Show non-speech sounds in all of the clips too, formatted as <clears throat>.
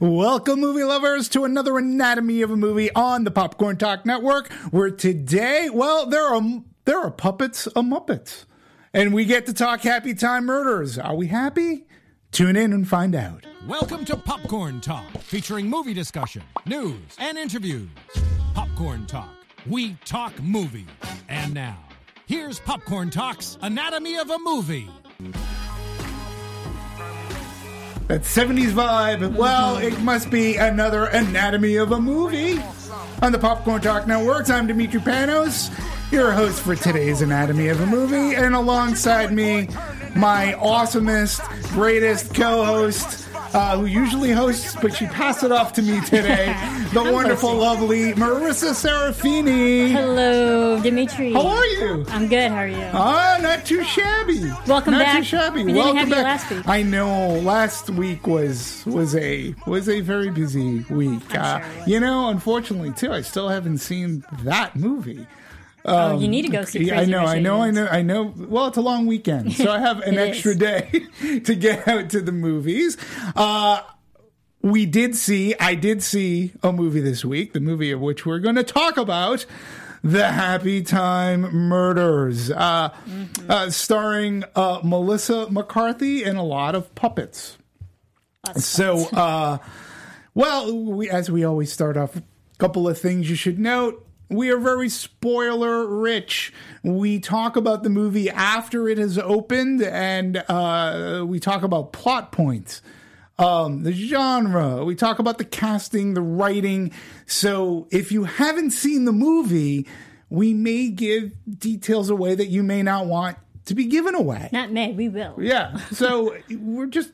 Welcome, movie lovers, to another anatomy of a movie on the Popcorn Talk Network. Where today, well, there are there are puppets of Muppets, and we get to talk Happy Time Murders. Are we happy? Tune in and find out. Welcome to Popcorn Talk, featuring movie discussion, news, and interviews. Popcorn Talk, we talk movies. And now, here's Popcorn Talk's Anatomy of a Movie. That 70s vibe. Well, mm-hmm. it must be another anatomy of a movie. On the Popcorn Talk Network, I'm Dimitri Panos, your host for today's Anatomy of a Movie. And alongside me, my awesomest, greatest co host, uh, who usually hosts, but she passed it off to me today. The <laughs> wonderful, lovely Marissa Serafini. Hello, Dimitri. How are you? I'm good. How are you? Ah, not too shabby. Welcome not back. too shabby. We didn't Welcome back. last week. I know. Last week was was a was a very busy week. Uh, sure you know, unfortunately, too, I still haven't seen that movie. Oh, you need to go see. Crazy I know, Rich I know, I know, I know. Well, it's a long weekend, so I have <laughs> an extra is. day <laughs> to get out to the movies. Uh, we did see, I did see a movie this week, the movie of which we're going to talk about. The Happy Time Murders, uh, Mm-hmm. uh, starring uh, Melissa McCarthy and a lot of puppets. So, uh, well, we, as we always start off, a couple of things you should note. We are very spoiler rich. We talk about the movie after it has opened, and uh, we talk about plot points, um, the genre. We talk about the casting, the writing. So if you haven't seen the movie, we may give details away that you may not want to be given away. Not May. We will. Yeah. So we're just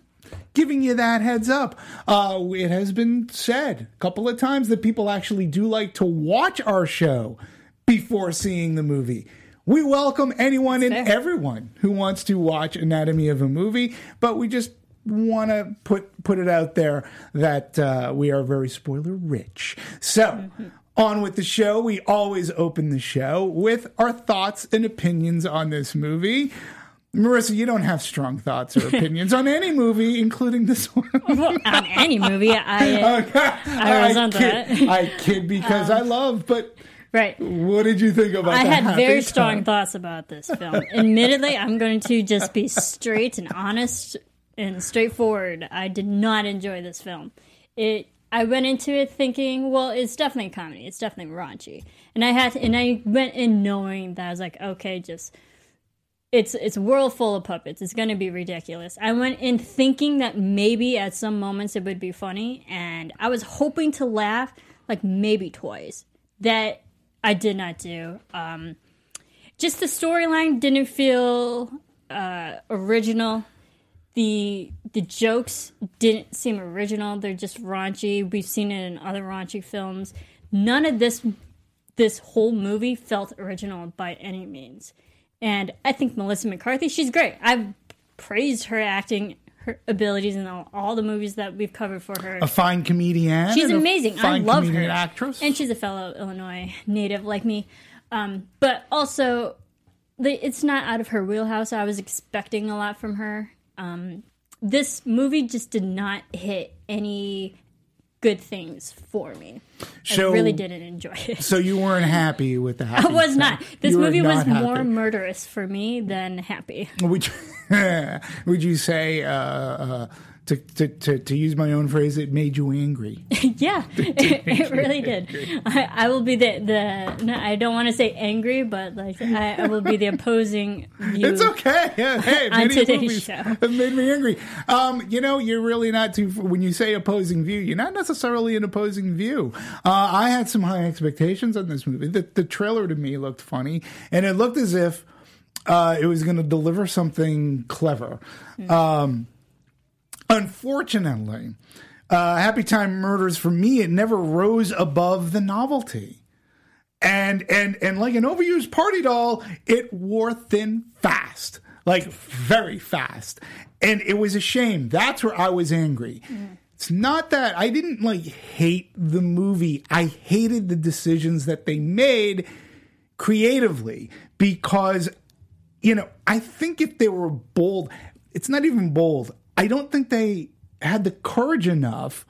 giving you that heads up. Uh, it has been said a couple of times that people actually do like to watch our show before seeing the movie. We welcome anyone and everyone who wants to watch Anatomy of a Movie, but we just want to put put it out there that uh, we are very spoiler rich. So. On with the show. We always open the show with our thoughts and opinions on this movie. Marissa, you don't have strong thoughts or <laughs> opinions on any movie, including this one. Well, on any movie, I <laughs> I, resent kid, that. Um, I kid because I love, but right. what did you think about I had very strong Time? thoughts about this film. Admittedly, I'm going to just be straight and honest and straightforward. I did not enjoy this film. It. I went into it thinking, well, it's definitely a comedy. It's definitely raunchy, and I had, and I went in knowing that I was like, okay, just it's it's a world full of puppets. It's going to be ridiculous. I went in thinking that maybe at some moments it would be funny, and I was hoping to laugh like maybe twice. That I did not do. Um, just the storyline didn't feel uh, original. The the jokes didn't seem original. They're just raunchy. We've seen it in other raunchy films. None of this this whole movie felt original by any means. And I think Melissa McCarthy, she's great. I've praised her acting, her abilities in all, all the movies that we've covered for her. A fine comedian. She's amazing. I love her. Actress. And she's a fellow Illinois native like me. Um, but also, the, it's not out of her wheelhouse. I was expecting a lot from her. Um, this movie just did not hit any good things for me. So- I really didn't enjoy it. so you weren't happy with the <laughs> Happy I was not. This movie was not more murderous for me than happy. Would you, <laughs> would you say uh, uh, to, to, to, to use my own phrase, it made you angry. <laughs> yeah, <laughs> it, it really did. I, I will be the the. No, I don't want to say angry, but like I, I will be the opposing view. It's okay. Yeah, <laughs> hey, On many today's movies show. have made me angry. Um, you know, you're really not too. When you say opposing view, you're not necessarily an opposing view. Uh, I had some high expectations on this movie. The, the trailer to me looked funny, and it looked as if uh, it was going to deliver something clever. Um, unfortunately, uh, Happy Time Murders for me it never rose above the novelty and and and like an overused party doll, it wore thin fast, like very fast, and it was a shame. That's where I was angry. It's not that I didn't like hate the movie. I hated the decisions that they made creatively because you know I think if they were bold, it's not even bold. I don't think they had the courage enough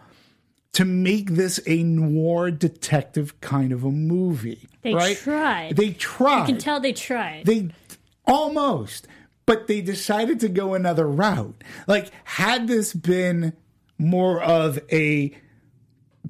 to make this a noir detective kind of a movie. They right? tried. They tried. You can tell they tried. They almost, but they decided to go another route. Like, had this been more of a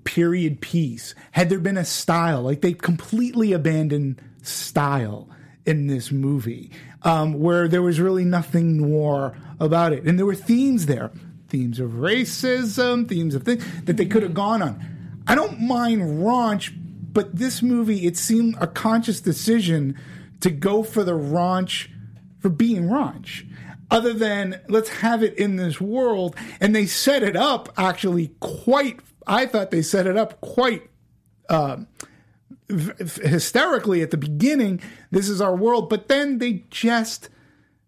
period piece, had there been a style, like they completely abandoned style in this movie, um, where there was really nothing noir about it. And there were themes there themes of racism, themes of things that they could have gone on. I don't mind raunch, but this movie, it seemed a conscious decision to go for the raunch for being raunch. Other than let's have it in this world, and they set it up actually quite. I thought they set it up quite um, hysterically at the beginning. This is our world, but then they just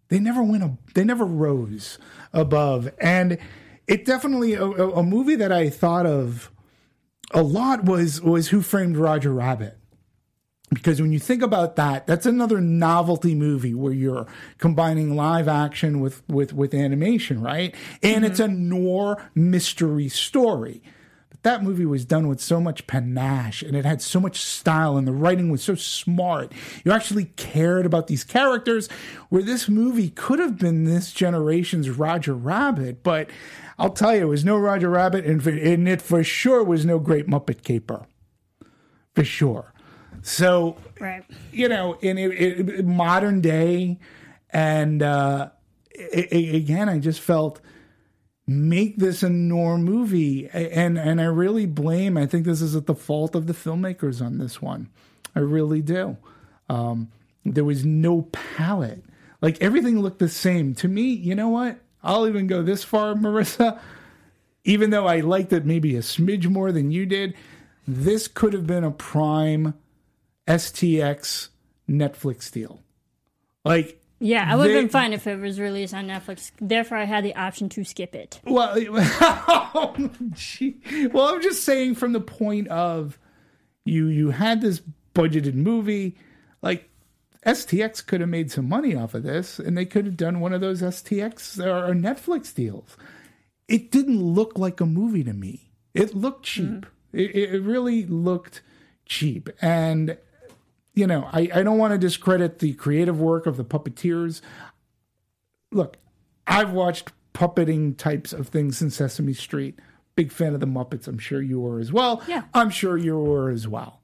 they never went. A, they never rose above, and it definitely a, a a movie that I thought of a lot was was Who Framed Roger Rabbit because when you think about that, that's another novelty movie where you're combining live action with with with animation, right? And it's mm-hmm. a noir mystery story. That movie was done with so much panache and it had so much style and the writing was so smart. You actually cared about these characters where this movie could have been this generation's Roger Rabbit, but I'll tell you, it was no Roger Rabbit and, and it for sure was no Great Muppet Caper. For sure. So right. you know, in it, it, modern day, and uh, i i again, I just felt make this a noir movie, and and I really blame. I think this is at the fault of the filmmakers on this one. I really do. Um, there was no palette. Like everything looked the same to me. You know what? I'll even go this far, <laughs> Marissa. Even though I liked it maybe a smidge more than you did, this could have been a prime STX Netflix deal. Like, Yeah, I would have been fine if it was released on Netflix. Therefore, I had the option to skip it. well, oh, <laughs> gee. well, I'm just saying from the point of you, you had this budgeted movie, like STX could have made some money off of this, and they could have done one of those STX or Netflix deals. It didn't look like a movie to me. It looked cheap. Mm-hmm. It, it really looked cheap, and you know, I, I don't want to discredit the creative work of the puppeteers. Look, I've watched puppeting types of things in Sesame Street. Big fan of the Muppets. I'm sure you were as well. Yeah. I'm sure you were as well.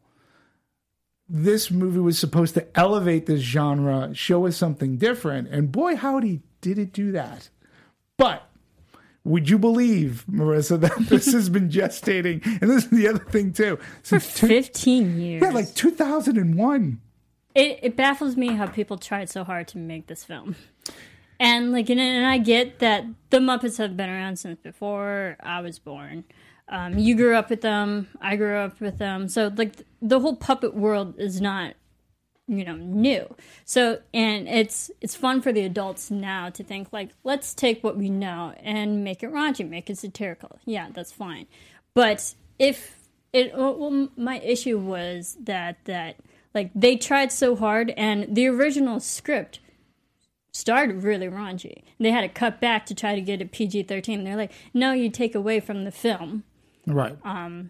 This movie was supposed to elevate this genre, show us something different, and boy, howdy, did it do that. But would you believe, Marissa, that <laughs> this has been gestating? And this is the other thing too. For Since two, 15 years. yeah, like 2001. it, it baffles me how people tried so hard to make this film. And like, and, and I get that the Muppets have been around since before I was born. Um, you grew up with them. I grew up with them. So like, th- the whole puppet world is not, you know, new. So and it's it's fun for the adults now to think like, let's take what we know and make it raunchy, make it satirical. Yeah, that's fine. But if it, well, my issue was that that like they tried so hard, and the original script started really raunchy. They had to cut back to try to get a PG thirteen. They're like, no, you take away from the film Right. Um,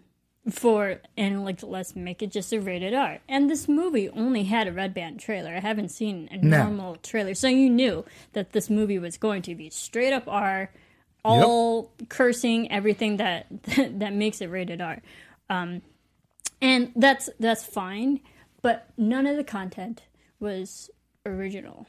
for and like let's make it just a rated R. And this movie only had a red band trailer. I haven't seen a No. normal trailer, so you knew that this movie was going to be straight up R. all cursing, everything <laughs> that that makes it rated R, um, and that's that's fine. But none of the content was original.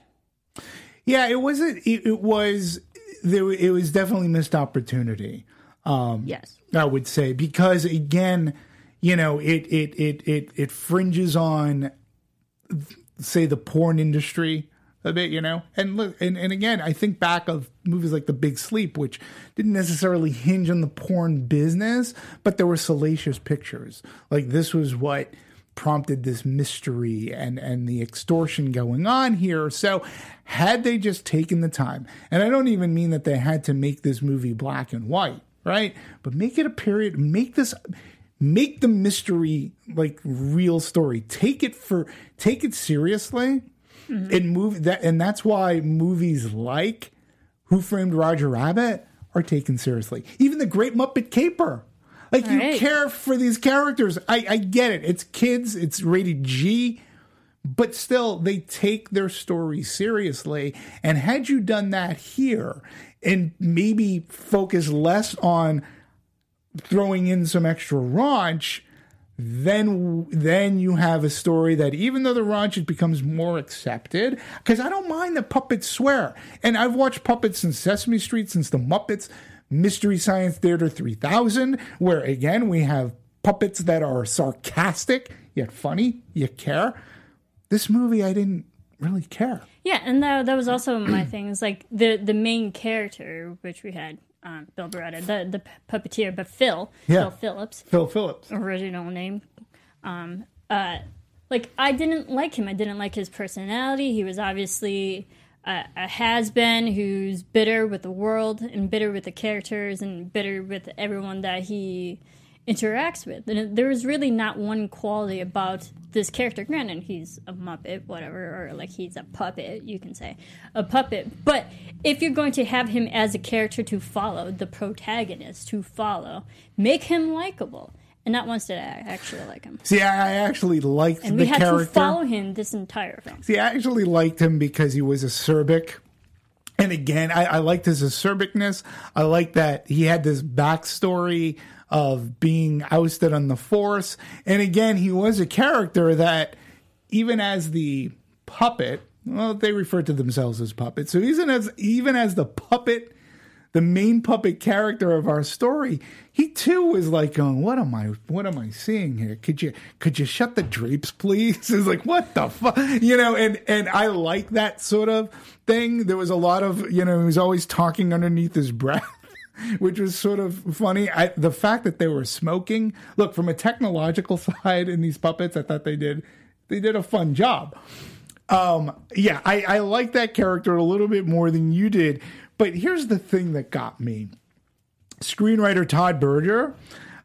Yeah, it wasn't. It, it was there. It was definitely missed opportunity. Um, Yes. I would say because again, you know, it it it it it fringes on, say, the porn industry a bit, you know, and look, and and again, I think back of movies like The Big Sleep, which didn't necessarily hinge on the porn business, but there were salacious pictures. Like this was what prompted this mystery and and the extortion going on here. So had they just taken the time, and I don't even mean that they had to make this movie black and white, right? But make it a period, make this make the mystery like real story. Take it for take it seriously. Mm-hmm. And move that and that's why movies like Who Framed Roger Rabbit are taken seriously. Even the Great Muppet Caper. Like you Right. care for these characters. I, I get it. It's kids, it's rated G, but still they take their story seriously. And had you done that here and maybe focus less on throwing in some extra raunch, then then you have a story that even though the raunch it becomes more accepted, because I don't mind the puppets swear, and I've watched puppets since Sesame Street, since the Muppets, Mystery Science Theater 3000, where again we have puppets that are sarcastic yet funny, you care. This movie I didn't really care. Yeah, and that that was also my <clears throat> thing. Is like the the main character, which we had um, Bill Barretta, the the puppeteer, but Phil, Yeah. Phil Phillips, Phil Phillips. original name. Um, uh, like I didn't like him. I didn't like his personality. He was obviously a, a has been who's bitter with the world and bitter with the characters and bitter with everyone that he interacts with. And there was really not one quality about this character. Granted, he's a muppet, whatever, or like he's a puppet, you can say a puppet. But if you're going to have him as a character to follow, the protagonist to follow, make him likable. And not once did I actually like him. See, I actually liked And the we had character. to follow him this entire film. See, I actually liked him because he was acerbic. And again, I, I liked his acerbicness. I liked that he had this backstory of being ousted on the force. And again, he was a character that, even as the puppet, well, they refer to themselves as puppets. So even as even as the puppet, the main puppet character of our story, he too was like going, "What am I? What am I seeing here? Could you could you shut the drapes, please?" <laughs> It's like, "What the fuck?" You know, and and I like that sort of thing. There was a lot of you know, he was always talking underneath his breath. <laughs> Which was sort of funny. I, the fact that they were smoking. Look, from a technological <laughs> side in these puppets, I thought they did they did a fun job. Um, yeah, I, I like that character a little bit more than you did. But here's the thing that got me. Screenwriter Todd Berger,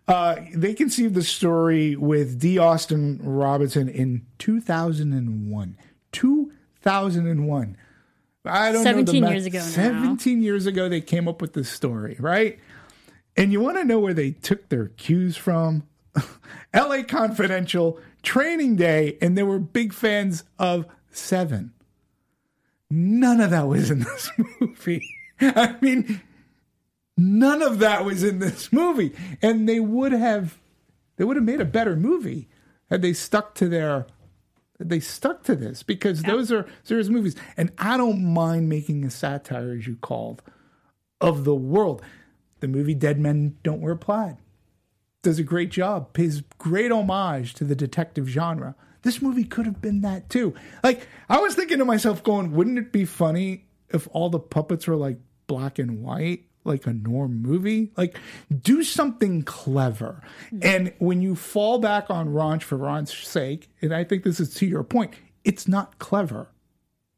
uh, they conceived the story with Dee Austin Robinson in 2001. 2001. I don't know. 17 years ago now. 17 years ago, they came up with this story, right? And you want to know where they took their cues from? <laughs> LA Confidential, Training Day, and they were big fans of Seven. None of that was in <laughs> this movie. I mean, none of that was in this movie. And they would have they would have made a better movie had they stuck to their they stuck to this because those are serious movies. And I don't mind making a satire, as you called, of the world. The movie Dead Men Don't Wear Plaid does a great job, pays great homage to the detective genre. This movie could have been that too. Like, I was thinking to myself, going, wouldn't it be funny if all the puppets were like black and white, like a noir movie? Like, do something clever. And when you fall back on Raunch for Raunch's sake, and I think this is to your point, it's not clever.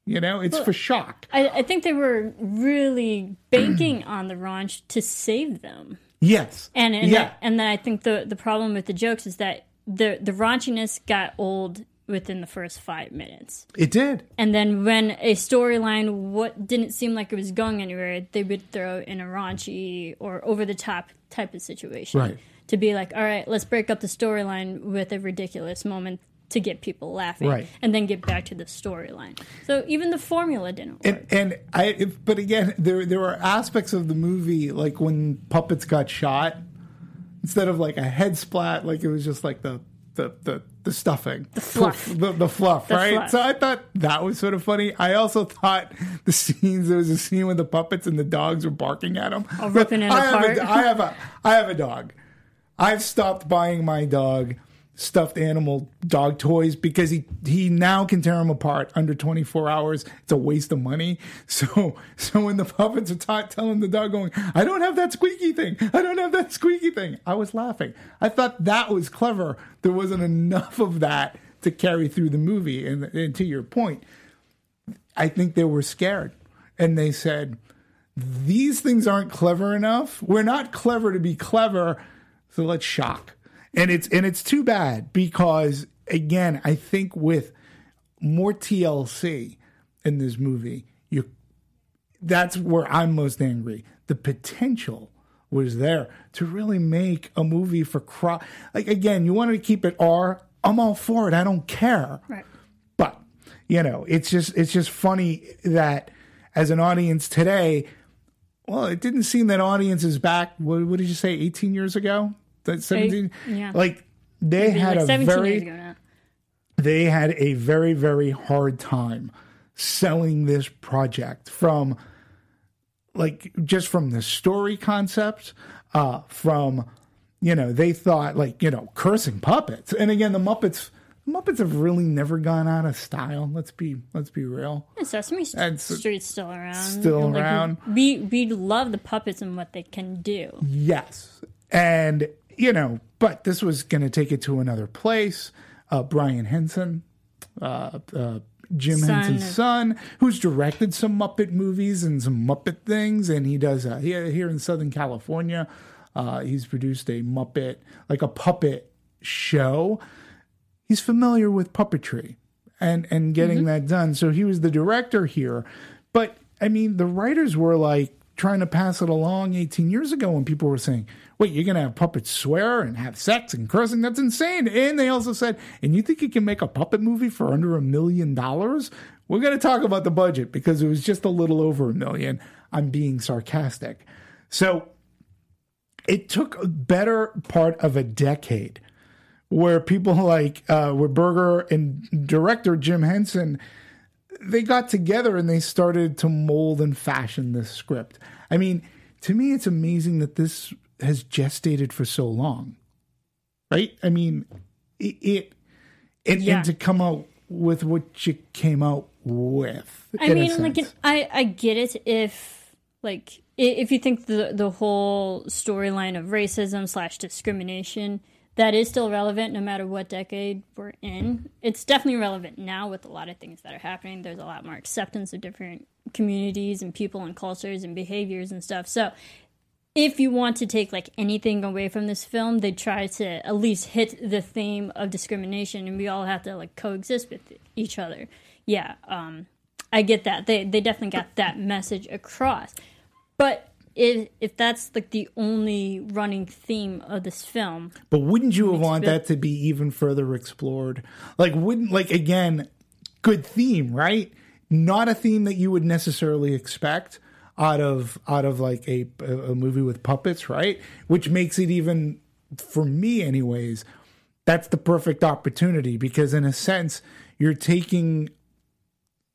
You know, it's for shock. I, I think they were really banking <clears throat> on the raunch to save them. Yes. And and, yeah. and then I think the the problem with the jokes is that the the raunchiness got old within the first five minutes. it did. And then when a storyline what didn't seem like it was going anywhere, they would throw in a raunchy or over the top type of situation. Right. To be like, all right, let's break up the storyline with a ridiculous moment to get people laughing Right. and then get back to the storyline. So even the formula didn't work. And, and I, if, but again, there there were aspects of the movie like when puppets got shot, instead of like a head splat, like it was just like the the the, the stuffing, the fluff. the, the fluff, The right? fluff. So I thought that was sort of funny. I also thought the <laughs> scenes there was a scene with the puppets and the dogs were barking at them, ripping it I have a, I have a I have a dog. I've stopped buying my dog stuffed animal dog toys because he he now can tear them apart under 24 hours. It's a waste of money. <laughs> So so when the puppets are ta- telling the dog going, I don't have that squeaky thing. I don't have that squeaky thing. I was laughing. I thought that was clever. There wasn't enough of that to carry through the movie. And, and to your point, I think they were scared and they said, these things aren't clever enough. We're not clever to be clever, so let's shock. And it's and it's too bad because again, I think with more TLC in this movie, you that's where I'm most angry. The potential was there to really make a movie for cro- like again, you want to keep it R, I'm all for it. I don't care. right. But you know, it's just it's just funny that as an audience today, well, it didn't seem that audiences back. What, what did you say? Eighteen years ago? That seventeen? yeah. Like they Maybe had like a 17 very years ago now. they had a very very hard time selling this project from like just from the story concept uh from you know they thought like you know cursing puppets and again the muppets the muppets have really never gone out of style let's be let's be real And Sesame St- Street's still around. still And, like, around. We we love the puppets and what they can do. Yes. And, you know, but this was going to take it to another place. Uh, Brian Henson, uh, uh, Jim Son Henson's son, who's directed some Muppet movies and some Muppet things. And he does, uh, here, here in Southern California, uh, he's produced a Muppet, like a puppet show. He's familiar with puppetry and, and getting that done. So he was the director here. But I mean, the writers were like trying to pass it along 18 years ago when people were saying, wait, you're going to have puppets swear and have sex and cursing? That's insane. And they also said, and you think you can make a puppet movie for under a million dollars? We're going to talk about the budget because it was just a little over a million. I'm being sarcastic. So it took a better part of a decade where people <laughs> like uh, where Berger and director Jim Henson they got together and they started to mold and fashion this script. I mean, to me, it's amazing that this has gestated for so long, right? I mean, it, it and, Yeah. and to come out with what you came out with. I mean, like, sense. I I get it if like if you think the the whole storyline of racism slash discrimination that is still relevant no matter what decade we're in. It's definitely relevant now with a lot of things that are happening. There's a lot more acceptance of different communities and people and cultures and behaviors and stuff. So if you want to take like anything away from this film, they try to at least hit the theme of discrimination, and we all have to like coexist with each other. Yeah, um, I get that. They they definitely got that message across. But if if that's like the only running theme of this film, But wouldn't you want that to be even further explored? Like, wouldn't like again, good theme, right? Not a theme that you would necessarily expect out of out of like a a movie with puppets, right? Which makes it even for me, anyways. That's the perfect opportunity because, in a sense, you're taking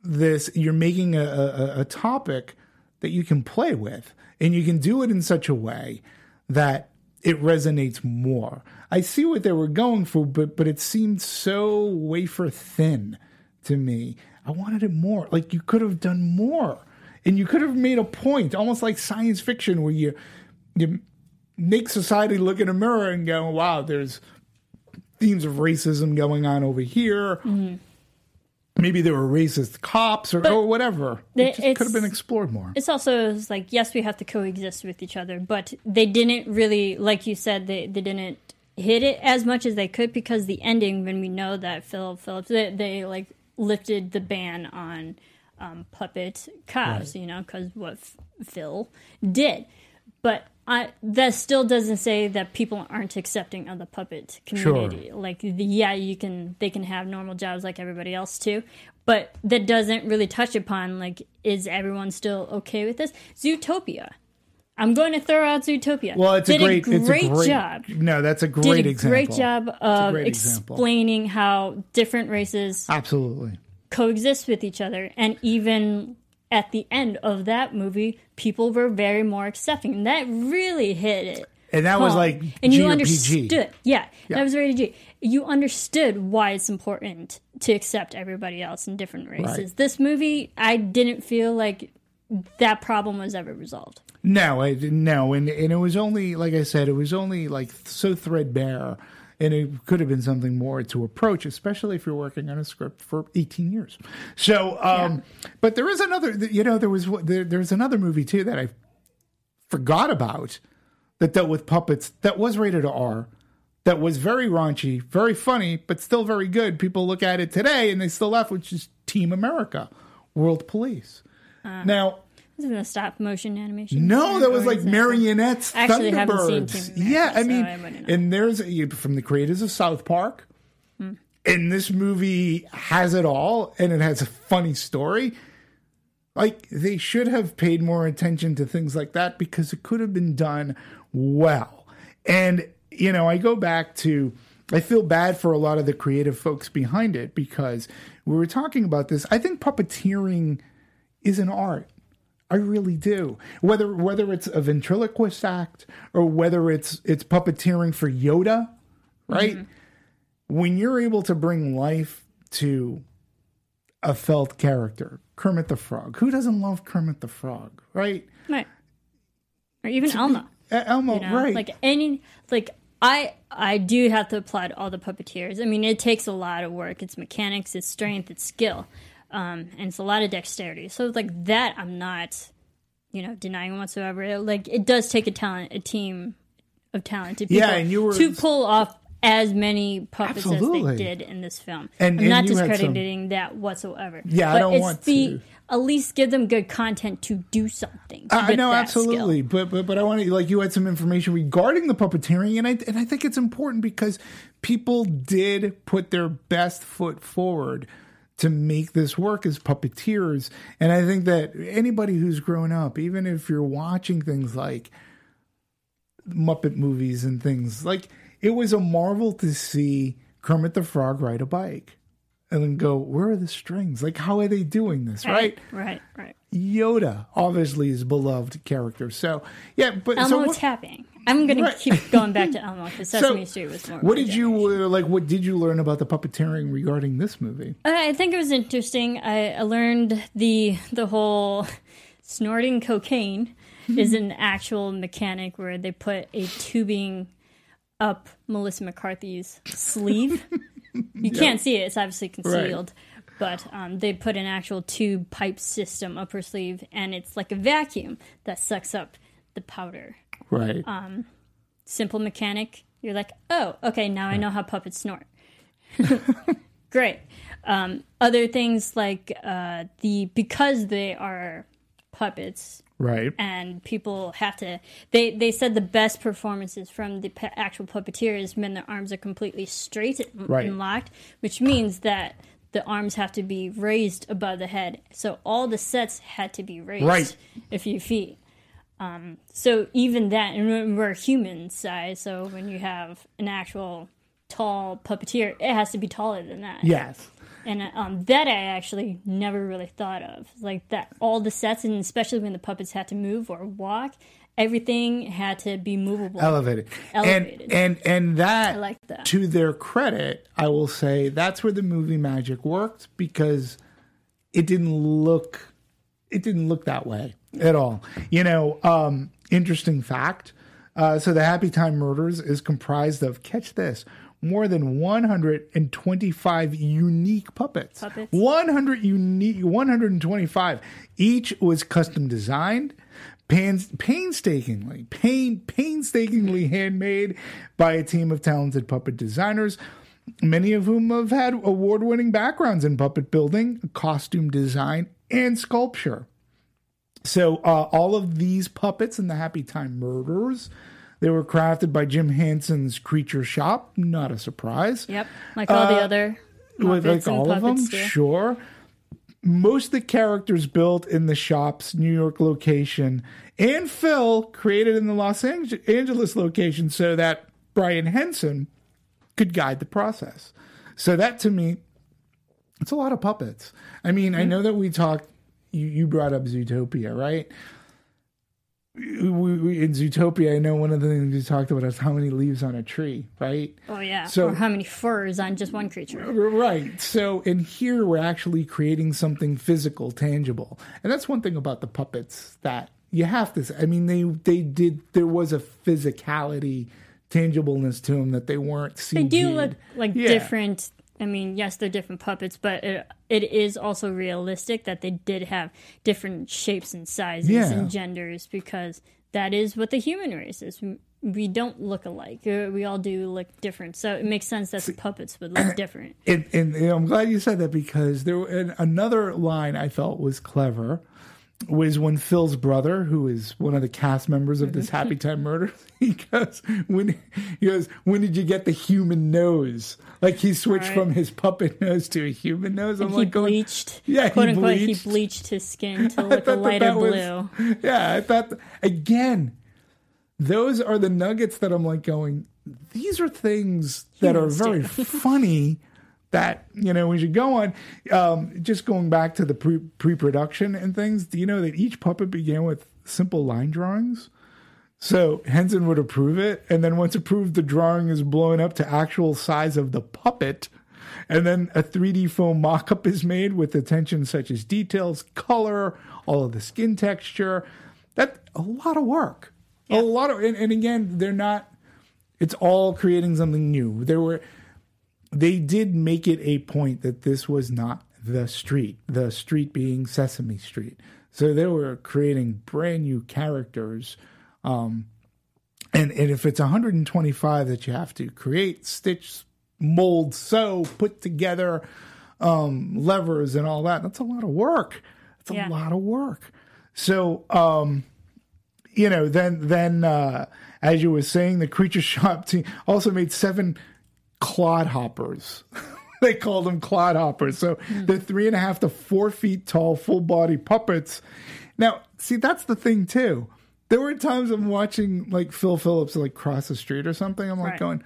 this, you're making a, a, a topic that you can play with, and you can do it in such a way that it resonates more. I see what they were going for, but but it seemed so wafer thin to me. I wanted it more. Like you could have done more, and you could have made a point, almost like science fiction, where you you make society look in a mirror and go, "Wow, there's themes of racism going on over here." Mm-hmm. Maybe there were racist cops or, or whatever. It just could have been explored more. it's also it's like yes, we have to coexist with each other, but they didn't really, like you said, they they didn't hit it as much as they could because the ending, when we know that Phil Phillips, they, they like lifted the ban on um, puppet cops, you know, because what F- Phil did, but I, that still doesn't say that people aren't accepting of the puppet community. Like, the, yeah, you can they can have normal jobs like everybody else too, but that doesn't really touch upon like is everyone still okay with this? Zootopia. I'm going to throw out Zootopia. Well, it's Did a great, it's a great job. No, that's a great Did a example. great job of great example. explaining how different races Absolutely. Coexist with each other and even at the end of that movie people were very more accepting and that really hit it And that was home. like and G you or understood PG. yeah, Yeah. that was rated g you understood why it's important to accept everybody else in different races Right. this movie i didn't feel like that problem was ever resolved No, I, no, and and it was only like I said, it was only like so threadbare, and it could have been something more to approach, especially if you're working on a script for 18 years. So, um, but there is another, you know, there was there, there's another movie too that I forgot about that dealt with puppets that was rated R. That was very raunchy, very funny, but still very good. People look at it today and they still laugh, which is Team America, World Police. now, was it a stop motion animation no, that was like marionettes, I actually haven't seen Thunderbirds. Yeah, I so mean, I and there's a, from the creators of South Park, Hmm. and this movie has it all, and it has a funny story. Like they should have paid more attention to things like that because it could have been done well. And you know, I go back to I feel bad for a lot of the creative folks behind it because we were talking about this. I think puppeteering is an art. I really do. Whether whether it's a ventriloquist act or whether it's it's puppeteering for Yoda, right? When you're able to bring life to a felt character, Kermit the Frog. Who doesn't love Kermit the Frog, right? right or even elmo Uh, Elmo, you know? right? Like any like I I do have to applaud all the puppeteers. I mean, it takes a lot of work. It's mechanics, it's strength, it's skill, um, and it's a lot of dexterity. So like that, I'm not, you know, denying whatsoever. Like it does take a talent, a team of talented people, Yeah, and you were- to pull off as many puppets Absolutely. as they did in this film. And- I'm and not had some- discrediting that whatsoever. Yeah, I but don't it's want the, to. At least give them good content to do something. I know that skill. absolutely, but but but I want to like you had some information regarding the puppeteering, and I and I think it's important because people did put their best foot forward to make this work as puppeteers, and I think that anybody who's grown up, even if you're watching things like Muppet movies and things like, it was a marvel to see Kermit the Frog ride a bike. And then go, where are the strings? Like, how are they doing this? Right? Right, right. Yoda obviously is a beloved character. So yeah, but Elmo so what, tapping. I'm going Right. to keep going back to <laughs> Elmo because so Sesame Street was more. what did you uh, like? What did you learn about the puppeteering regarding this movie? Uh, I think it was interesting. I, I learned the the whole snorting cocaine is an actual mechanic where they put a tubing up Melissa McCarthy's sleeve. <laughs> You can't see it; it's obviously concealed. But um, they put an actual tube pipe system up her sleeve, and it's like a vacuum that sucks up the powder. Right. Uh, simple mechanic. You're like, oh, okay, now I know how puppets snort. <laughs> Great. Um, other things like uh, the because they are puppets right. and people have to they they said the best performances from the pa- actual puppeteers when their arms are completely straight and, Right. and locked which means that the arms have to be raised above the head so all the sets had to be raised Right. a few feet um, so even that and we're- human size so when you have an actual tall puppeteer it has to be taller than that Yes. and um, that I actually never really thought of. Like that, all the sets, and especially when the puppets had to move or walk, everything had to be movable. Elevated. Elevated. And and and that, I like that. to their credit, I will say that's where the movie magic worked because it didn't look it didn't look that way at all. You know, um, interesting fact. Uh, so the Happy Time Murders is comprised of catch this more than 125 unique puppets. Puppets. 100 unique 125 each was custom designed pans, painstakingly pain, painstakingly handmade by a team of talented puppet designers many of whom have had award-winning backgrounds in puppet building costume design and sculpture So uh, all of these puppets in the Happy Time Murders, they were crafted by Jim Henson's Creature Shop. Not a surprise. Yep, like all the other With, like all and of them, puppets do. sure. Most of the characters built in the shop's New York location and Phil created in the Los Ange- Angeles location so that Brian Henson could guide the process. So that to me, it's a lot of puppets. I mean, I know that we talked. You, you brought up Zootopia, right? We, we, in Zootopia, I know one of the things we talked about is how many leaves on a tree, right? Oh yeah, So- or how many furs on just one creature? Right. So in here we're actually creating something physical, tangible. And that's one thing about the puppets that you have to say. I mean they they did there was a physicality, tangibleness to them that they weren't CG'd. They do look like Yeah. different. I mean, yes, they're different puppets, but it, it is also realistic that they did have different shapes and sizes Yeah. and genders because that is what the human race is. We- don't look alike. Uh, We all do look different, so it makes sense that the puppets would look <clears throat> different. And, and, and I'm glad you said that because there and another line I felt was clever was when Phil's brother, who is one of the cast members of this Happy Time Murder, <laughs> he goes, "When he goes, when did you get the human nose?" Like he switched Right. from his puppet <laughs> nose to a human nose. I'm like, going, bleached, Yeah, he unquote, bleached. he bleached his skin <laughs> to look a lighter that was- blue. Yeah, I thought again, those are the nuggets that I'm like going. These are things that are very funny. That you know we should go on. Um, just going back to the pre pre production and things. Do you know that each puppet began with simple line drawings? So Henson would approve it, and then once approved, the drawing is blown up to actual size of the puppet, and then a 3D foam mock-up is made with attention such as details, color, all of the skin texture. That a lot of work. A lot of, and, and again, they're not. It's all creating something new. There were, they did make it a point that this was not the street. The street being Sesame Street. So they were creating brand new characters and and if it's 125 that you have to create, stitch, mold, sew, put together, um, levers and all that, that's a lot of work. That's a Yeah. lot of work. So, um, you know, then then uh, as you were saying, the creature <laughs> shop team also made seven clodhoppers. <laughs> they called them clodhoppers. So hmm. they're three and a half to four feet tall, full body puppets. Now, see, that's the thing too. There were times I'm watching like Phil Phillips like cross the street or something. I'm like Right. going,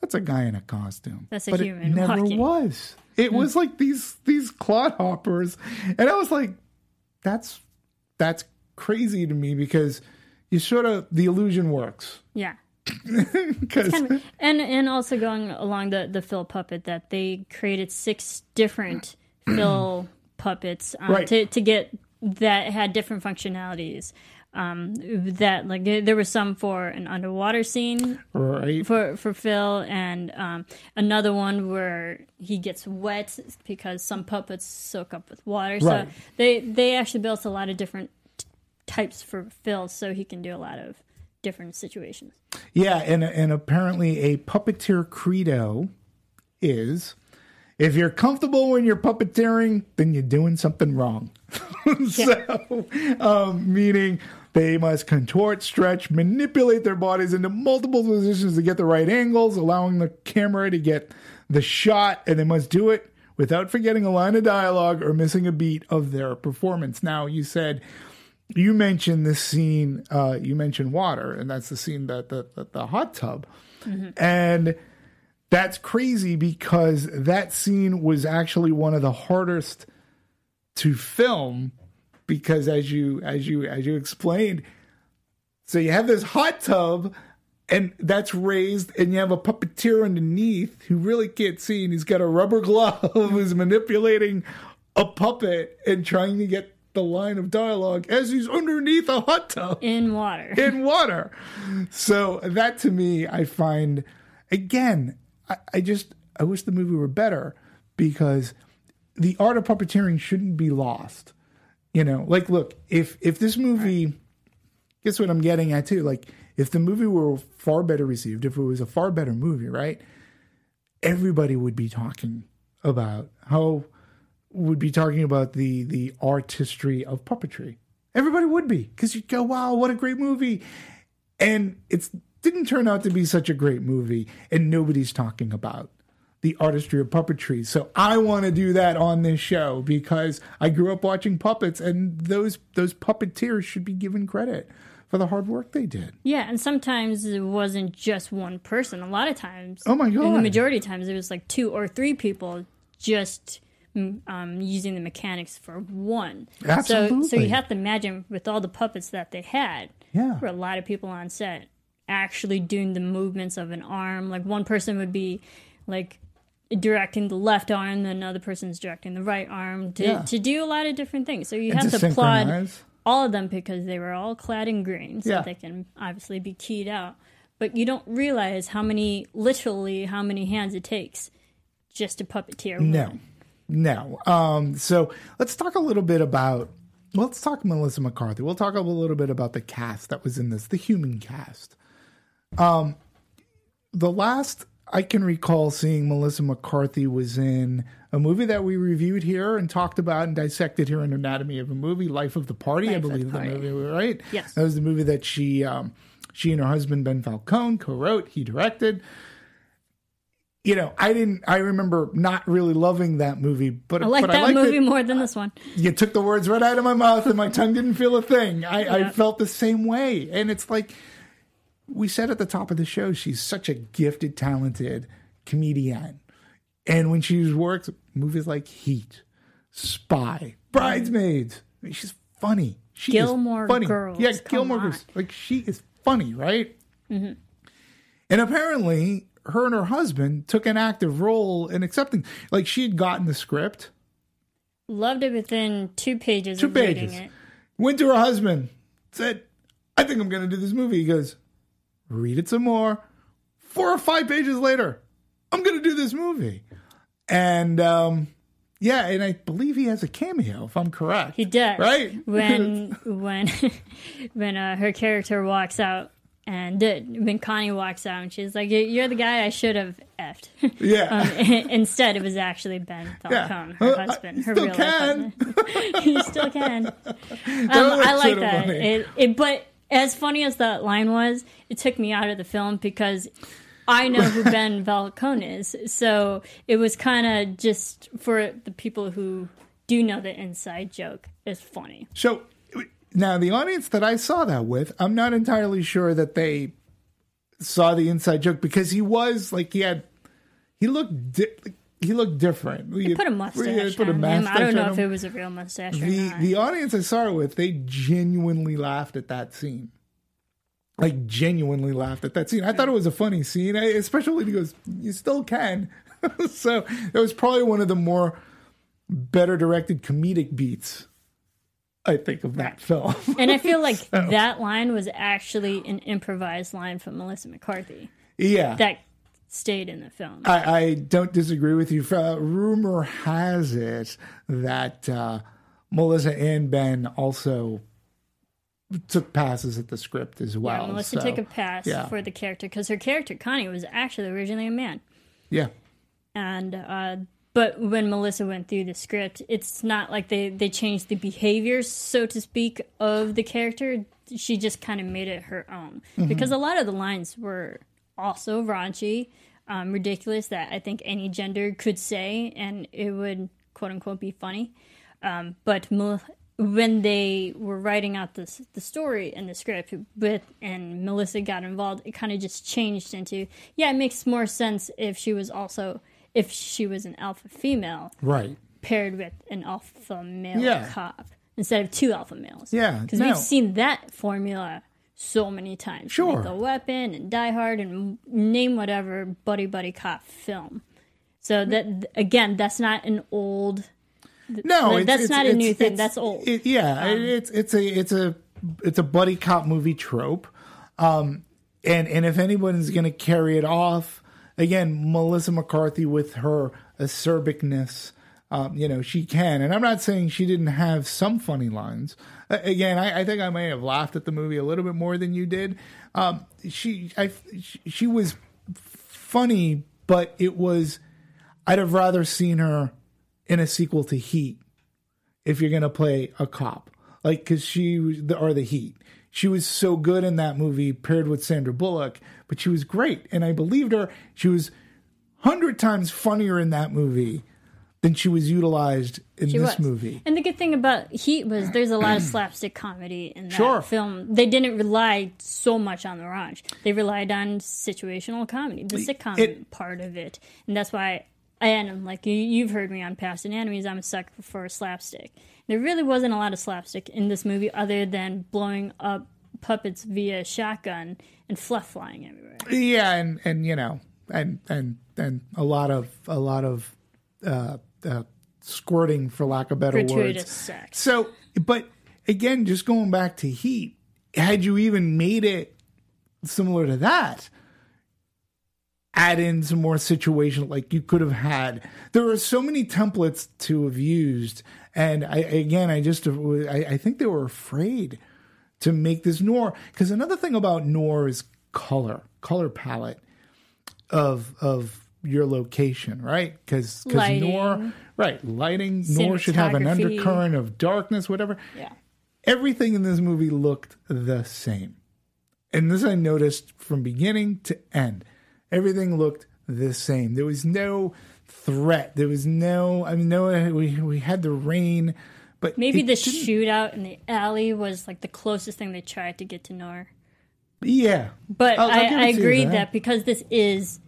"That's a guy in a costume." That's a but human It never walking. was. It hmm. was like these these clodhoppers, and I was like, "That's that's crazy to me because you sort of the illusion works." Yeah. <laughs> Kind of, and and also going along the the Phil puppet that they created six different <clears throat> Phil puppets um, Right. to to get that had different functionalities. Um, that like there was some for an underwater scene right, for for Phil, and um, another one where he gets wet because some puppets soak up with water. So they they actually built a lot of different t- types for Phil, so he can do a lot of different situations. Yeah, and and apparently a puppeteer credo is if you're comfortable when you're puppeteering, then you're doing something wrong. <laughs> so, um, meaning they must contort, stretch, manipulate their bodies into multiple positions to get the right angles, allowing the camera to get the shot, and they must do it without forgetting a line of dialogue or missing a beat of their performance. Now, you said you mentioned this scene uh you mentioned water and that's the scene that the, the, the hot tub. And that's crazy because that scene was actually one of the hardest to film because as you as you as you explained so you have this hot tub and that's raised and you have a puppeteer underneath who really can't see and he's got a rubber glove <laughs> who's manipulating a puppet and trying to get the line of dialogue as he's underneath a hot tub in water. in water. So that to me, I find again, I, I just I wish the movie were better because the art of puppeteering shouldn't be lost. You know, like look, if if this movie guess what I'm getting at too, like if the movie were far better received, if it was a far better movie, right? Everybody would be talking about how would be talking about the the artistry of puppetry. Everybody would be because you'd go, "Wow, what a great movie!" And it didn't turn out to be such a great movie, and nobody's talking about the artistry of puppetry. So I want to do that on this show because I grew up watching puppets, and those those puppeteers should be given credit for the hard work they did. Yeah, and sometimes it wasn't just one person. A lot of times, Oh my god, the majority of times, it was like two or three people just um, using the mechanics for one. So, so you have to imagine with all the puppets that they had, Yeah. there were a lot of people on set actually doing the movements of an arm. Like one person would be like directing the left arm, then another person's directing the right arm to, Yeah. to do a lot of different things. So you And have to to applaud all of them because they were all clad in green, so Yeah. they can obviously be keyed out. But you don't realize how many, literally, how many hands it takes just to puppeteer No, one. No. Um, so let's talk a little bit about. Well, let's talk Melissa McCarthy. We'll talk a little bit about the cast that was in this, the human cast. Um, the last I can recall seeing Melissa McCarthy was in a movie that we reviewed here and talked about and dissected here in Anatomy of a Movie, Life of the Party, I Life the believe the Party. movie, right? Yes. That was the movie that she um, she and her husband Ben Falcone co-wrote, he directed. You know, I didn't. I remember not really loving that movie, but I like that I movie it. more than this one. You took the words right out of my mouth, and my tongue didn't feel a thing. I, I felt the same way, and it's like we said at the top of the show. She's such a gifted, talented comedian, and when she works movies like Heat, Spy, Bridesmaids, I mean, she's funny. She Gilmore funny. Girls, yeah, Gilmore on. Girls. Like she is funny, right? Mm-hmm. And apparently, her and her husband took an active role in accepting. Like she had gotten the script, Loved it within two pages two of pages. it. Went to her husband, said, "I think I'm going to do this movie." He goes, "Read it some more." Four or five pages later, I'm going to do this movie, and um, yeah, and I believe he has a cameo, if I'm correct. He does. right? When <laughs> when <laughs> when uh, her character walks out and uh, when Connie walks out and she's like, "You- "You're the guy I should have effed." <laughs> yeah. Um, <laughs> instead, it was actually Ben <laughs> Falcone, her Uh, I husband, her real can. husband. you still can. Um, I like that. It, it, but as funny as that line was, it took me out of the film because I know who Ben Falcone is. So it was kind of just for the people who do know the inside joke. It's funny. So now the audience that I saw that with, I'm not entirely sure that they saw the inside joke because he was like he had he looked di- he looked different. He Put a mustache yeah, put a on him. mustache I don't know if it was a real mustache or the not. the audience I saw it with, they genuinely laughed at that scene. Like genuinely laughed at that scene. I thought it was a funny scene, I, especially when he goes, "You still can." <laughs> so it was probably one of the more better directed comedic beats. I think of that film. and I feel <laughs> like that line was actually an improvised line from Melissa McCarthy yeah, that stayed in the film. I, I don't disagree with you. Uh, rumor has it that uh, Melissa and Ben also took passes at the script as well. yeah, Melissa so, took a pass yeah. for the character because her character Connie was actually originally a man, Yeah, and uh, but when Melissa went through the script, it's not like they they changed the behaviors, so to speak, of the character. She just kind of made it her own Mm-hmm. because a lot of the lines were also raunchy, um, ridiculous that I think any gender could say, and it would quote unquote be funny. Um, but Mel- when they were writing out this the story and the script with and Melissa got involved, it kind of just changed into yeah, it makes more sense if she was also if she was an alpha female right. paired with an alpha male Yeah. cop instead of two alpha males. Yeah, because no. we've seen that formula so many times. Sure. the Weapon and Die Hard and name whatever buddy buddy cop film. So that again, that's not an old. No, Like, that's it's- not a it's- new thing. it's- That's old. Um, it- yeah, it- it's it's a it's a it's a buddy cop movie trope, um, and and if anyone's going to carry it off, again, Melissa McCarthy with her acerbicness, um, you know, she can. And I'm not saying she didn't have some funny lines. Uh, again, I, I think I may have laughed at the movie a little bit more than you did. Um, she I she, she was funny, but it was. I'd have rather seen her in a sequel to Heat if you're going to play a cop. like because she or the Heat. She was so good in that movie paired with Sandra Bullock, but she was great, and I believed her. She was hundred times funnier in that movie than she was utilized in She this was. movie. And the good thing about Heat was there's a lot of <clears throat> slapstick comedy in that Sure. film. They didn't rely so much on the raunchy. They relied on situational comedy, the sitcom It- part of it. And that's why, and like you, you've heard me on past anatomies, I'm a sucker for slapstick. There really wasn't a lot of slapstick in this movie other than blowing up puppets via shotgun and fluff flying everywhere. Yeah, and and you know, and and and a lot of a lot of uh, uh, squirting, for lack of better Gratuitous words. sex. So, but again, just going back to Heat, had you even made it similar to that, add in some more situational, like you could have had. There are so many templates to have used, and I again, I just I, I think they were afraid to make this noir because another thing about noir is color, color palette of of your location, right? Because because noir, right? Lighting, noir should have an undercurrent of darkness, whatever. Yeah. Everything in this movie looked the same, and this I noticed from beginning to end. Everything looked the same. There was no threat. There was no. I mean, no. We we had the rain, but Maybe the didn't- shootout in the alley was like the closest thing they tried to get to noir. Yeah, But I'll- I'll I, I it to you agree that. that. because this is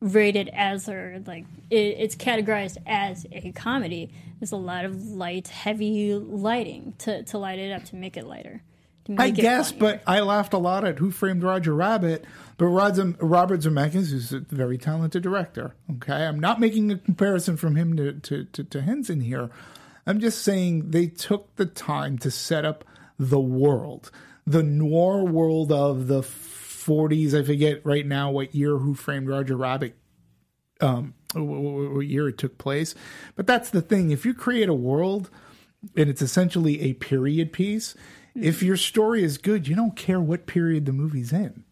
rated as or like it, it's categorized as a comedy, there's a lot of light, heavy lighting to, to light it up to make it lighter. I guess, but I laughed a lot at Who Framed Roger Rabbit. But Rod Zem- Robert Zemeckis is a very talented director. Okay, I'm not making a comparison from him to to, to, to Henson here. I'm just saying they took the time to set up the world, the noir world of the 40s. I forget right now what year Who Framed Roger Rabbit um, what year it took place. But that's the thing. If you create a world and it's essentially a period piece, if your story is good, you don't care what period the movie's in.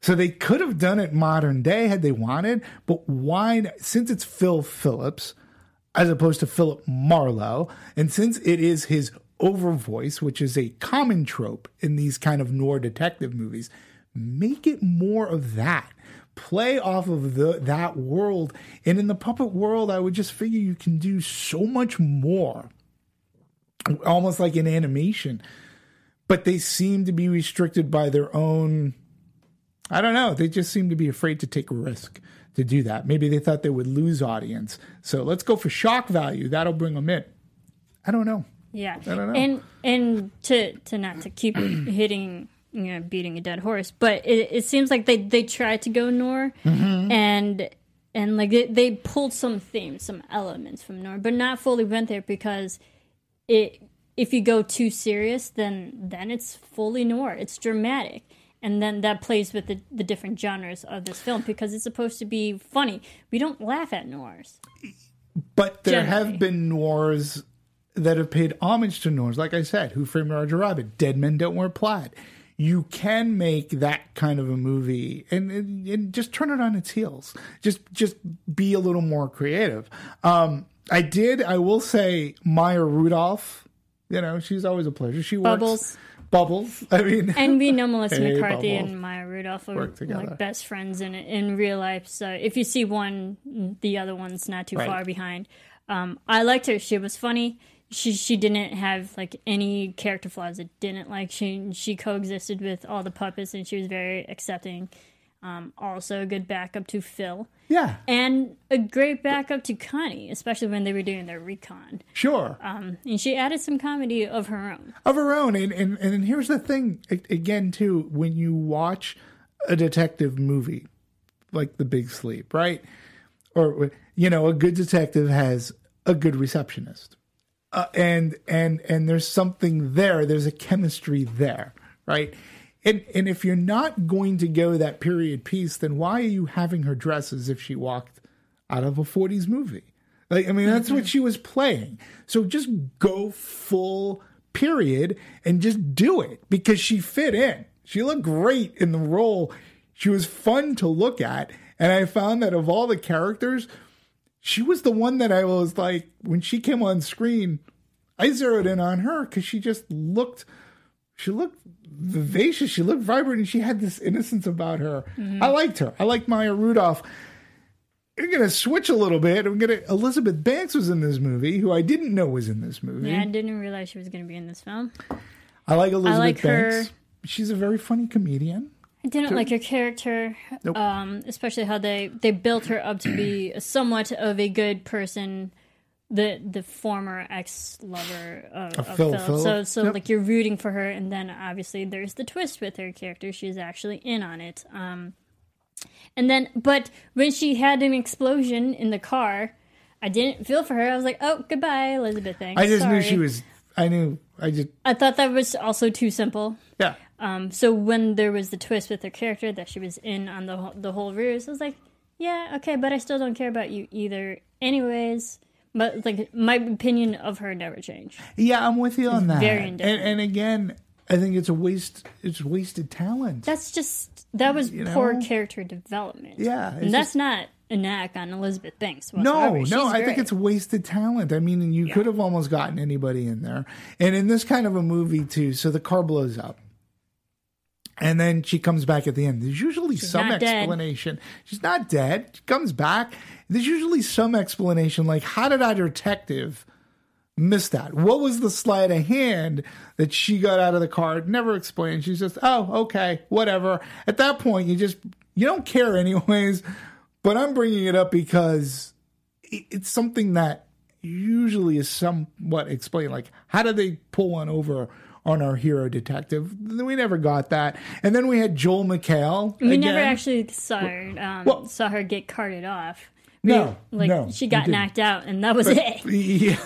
So they could have done it modern day had they wanted, but why? Since it's Phil Phillips as opposed to Philip Marlowe, and since it is his over voice, which is a common trope in these kind of noir detective movies, make it more of that. Play off of the that world, and in the puppet world, I would just figure you can do so much more, almost like an animation. But they seem to be restricted by their own I don't know. They just seem to be afraid to take a risk to do that. Maybe they thought they would lose audience. So let's go for shock value. That'll bring them in. I don't know. Yeah, I don't know. and and to to not to keep <clears throat> hitting you know beating a dead horse, but it, it seems like they they tried to go noir Mm-hmm. and and like they, they pulled some themes, some elements from noir, but not fully went there because it if you go too serious, then then it's fully noir. It's dramatic. And then that plays with the, the different genres of this film because it's supposed to be funny. We don't laugh at noirs. But there Generally. have been noirs that have paid homage to noirs. Like I said, Who Framed Roger Rabbit, Dead Men Don't Wear Plaid. You can make that kind of a movie and, and, and just turn it on its heels. Just just be a little more creative. Um, I did. I will say Maya Rudolph. You know, she's always a pleasure. She works Bubbles. Bubbles. <laughs> I mean, And we know Melissa Hey, McCarthy Bubbles. and Maya Rudolph are like best friends in in real life. So if you see one, the other one's not too Right. far behind. Um, I liked her. She was funny. She she didn't have like any character flaws. It didn't like she she coexisted with all the puppets and she was very accepting. Um, also a good backup to Phil yeah, and a great backup to Connie, especially when they were doing their recon. sure. Um, and she added some comedy of her own. of her own. And, and and here's the thing again too, when you watch a detective movie like The Big Sleep, right? Or you know, a good detective has a good receptionist. Uh, and and and there's something there, there's a chemistry there, right? And and if you're not going to go that period piece, then why are you having her dress as if she walked out of a 40s movie? Like, I mean, that's what mm-hmm. she was playing. So just go full period and just do it because she fit in. She looked great in the role. She was fun to look at. And I found that of all the characters, she was the one that I was like, when she came on screen, I zeroed in on her because she just looked, she looked vivacious, she looked vibrant, and she had this innocence about her. I liked her. I liked Maya Rudolph. We're gonna switch a little bit. We're gonna Elizabeth Banks was in this movie, who I didn't know was in this movie. Yeah, I didn't realize she was going to be in this film. I like Elizabeth I like her. Banks. She's a very funny comedian. I didn't like her character, Nope. um, especially how they, they built her up to be <clears throat> somewhat of a good person. The the former ex lover of, of Phil. So so Yep. like you're rooting for her, and then obviously there's the twist with her character. She's actually in on it. Um, and then but when she had an explosion in the car, I didn't feel for her. I was like, oh goodbye, Elizabeth. Thanks. I just knew she was. I knew. I just. I thought that was also too simple. Yeah. Um, so when there was the twist with her character that she was in on the whole- the whole ruse, I was like, yeah, okay, but I still don't care about you either, anyways. But like my opinion of her never changed. Yeah, I'm with you on that. very and, indifferent. and again, I think it's a waste. It's wasted talent. That's just that was You poor know? character development. Yeah, and that's just- not a knack on Elizabeth Banks. no, Whatsoever. no, She's I think it's wasted talent. I mean, you could have almost gotten anybody in there. And in this kind of a movie too, so the car blows up. And then she comes back at the end. There's usually some not dead. explanation. She's not dead. She comes back. There's usually some explanation like how did our detective miss that? What was the sleight of hand that she got out of the car? Never explained. She's just, oh, okay, whatever. At that point, you just you don't care anyways. But I'm bringing it up because it's something that usually is somewhat explained. Like, how did they pull one over on our hero detective? We never got that. And then we had Joel McHale. We again. never actually saw her um, Well- saw her get carted off. No, like no, she got knocked out, and that was it. <laughs> Yeah,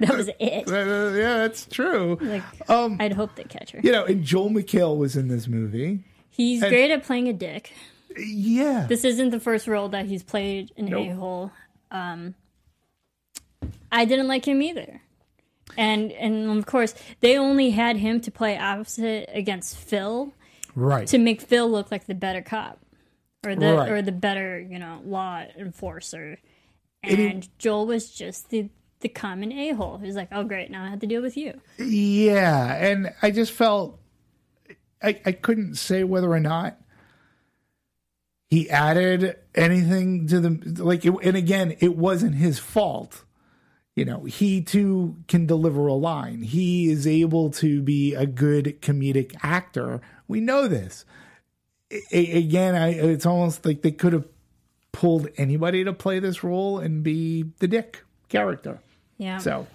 That was it. <laughs> uh, yeah, that's true. Like Um, I'd hope they catch her. You know, and Joel McHale was in this movie. He's and- great at playing a dick. Yeah. This isn't the first role that he's played an Nope. a hole. Um, I didn't like him either, and and of course they only had him to play opposite against Phil right. to make Phil look like the better cop or the Right. or the better you know law enforcer, And and he- Joel was just the the common a hole. He's like, oh great, now I have to deal with you. Yeah, and I just felt I, I couldn't say whether or not he added anything to the like. It, and again, it wasn't his fault. You know, he too can deliver a line. He is able to be a good comedic actor. We know this. A- again, I, it's almost like they could have pulled anybody to play this role and be the dick character. Yeah. So,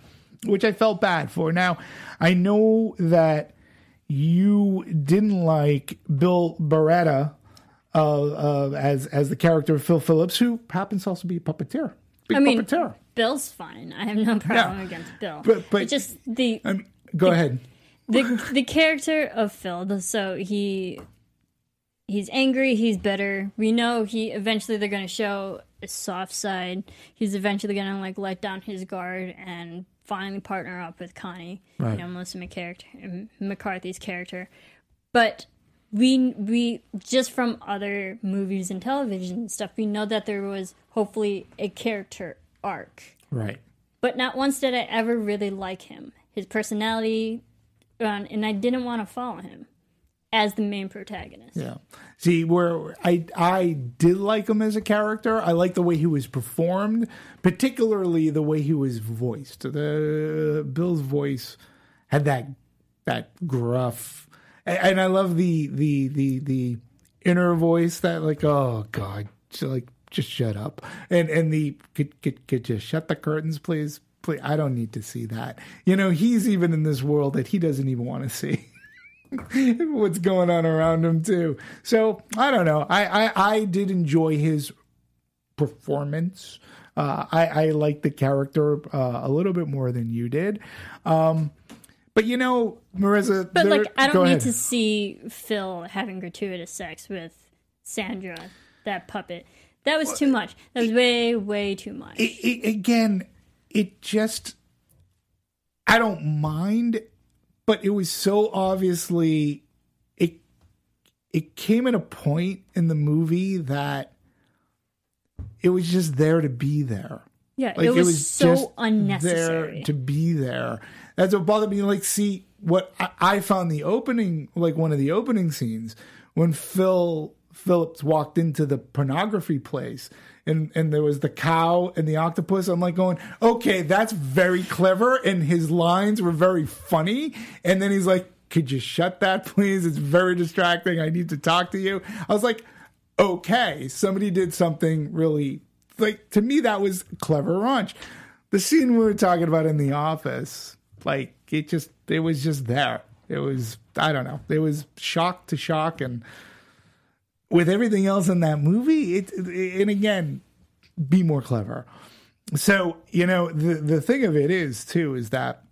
which I felt bad for. Now, I know that you didn't like Bill Barretta uh, uh, as as the character of Phil Phillips, who happens to also be a puppeteer. Big I mean, puppeteer. Bill's fine. I have no problem Yeah. against Bill. But- but- it's just the I mean, go ahead. the the character of Phil. So he he's angry. He's bitter. We know he eventually they're going to show a soft side. He's eventually going to like let down his guard and finally partner up with Connie, Right. you know, Melissa McCarthy, McCarthy's character. But we we just from other movies and television and stuff, we know that there was hopefully a character arc Right. but not once did I ever really like him. His personality, um, and I didn't want to follow him as the main protagonist. Yeah. See, where I I did like him as a character. I like the way he was performed, particularly the way he was voiced. The Bill's voice had that that gruff, and, I love the the the the inner voice that like oh god, like just shut up, and and the could could could you shut the curtains, please. Please, I don't need to see that. You know, he's even in this world that he doesn't even want to see <laughs> what's going on around him too. So I don't know. I I, I did enjoy his performance. Uh, I I like the character uh, a little bit more than you did. Um, but you know, Marissa. But like, I don't need ahead. to see Phil having gratuitous sex with Sandra, that puppet. That was too much. That was way, way too much. it, it, again, it just I don't mind, but it was so obviously it it came at a point in the movie that it was just there to be there. Yeah, Like it was, just so unnecessary. there to be there. That's what bothered me. Like, see what I, I found the opening, like one of the opening scenes when Phil Phillips walked into the pornography place. And, and there was the cow and the octopus. I'm like going, okay, that's very clever. And his lines were very funny. And then he's like, could you shut that, please? It's very distracting. I need to talk to you. I was like, okay, somebody did something really like to me that was clever raunch. The scene we were talking about in the office, like it just it was just there. It was I don't know. It was shock to shock and with everything else in that movie, it, and again, be more clever. So, you know, the the thing of it is too is that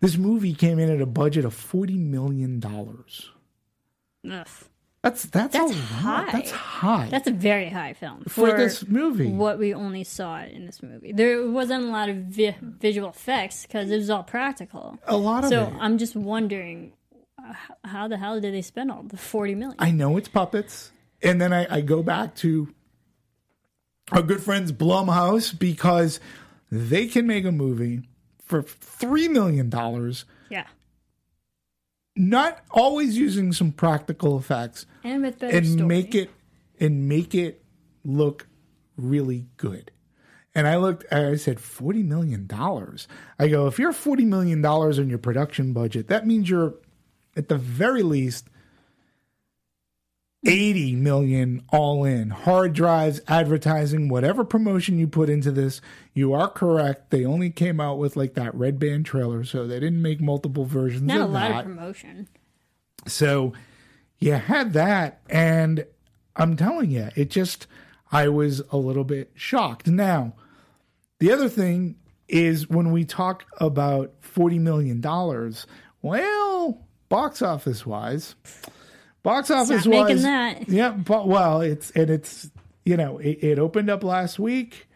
this movie came in at a budget of 40 million dollars. That's that's That's high. That's high. That's a very high film For this movie. What we only saw in this movie, there wasn't a lot of vi- visual effects because it was all practical. a lot of So it. I'm just wondering, how the hell did they spend all the forty million? I know it's puppets. And then I, I go back to our good friends Blumhouse because they can make a movie for $3 million, yeah, not always using some practical effects, and with better and story. make it and make it look really good. And I looked, I said, $40 million. I go, if you're $40 million in your production budget, that means you're at the very least 80 million all in hard drives advertising whatever promotion you put into this you are correct they only came out with like that red band trailer so they didn't make multiple versions not a of lot that of promotion. so you had that, and I'm telling you, it just, I was a little bit shocked. Now, the other thing is when we talk about $40 million, well, box office wise, box office wise, yeah, but well, it's, and it's, you know, it, it opened up last week.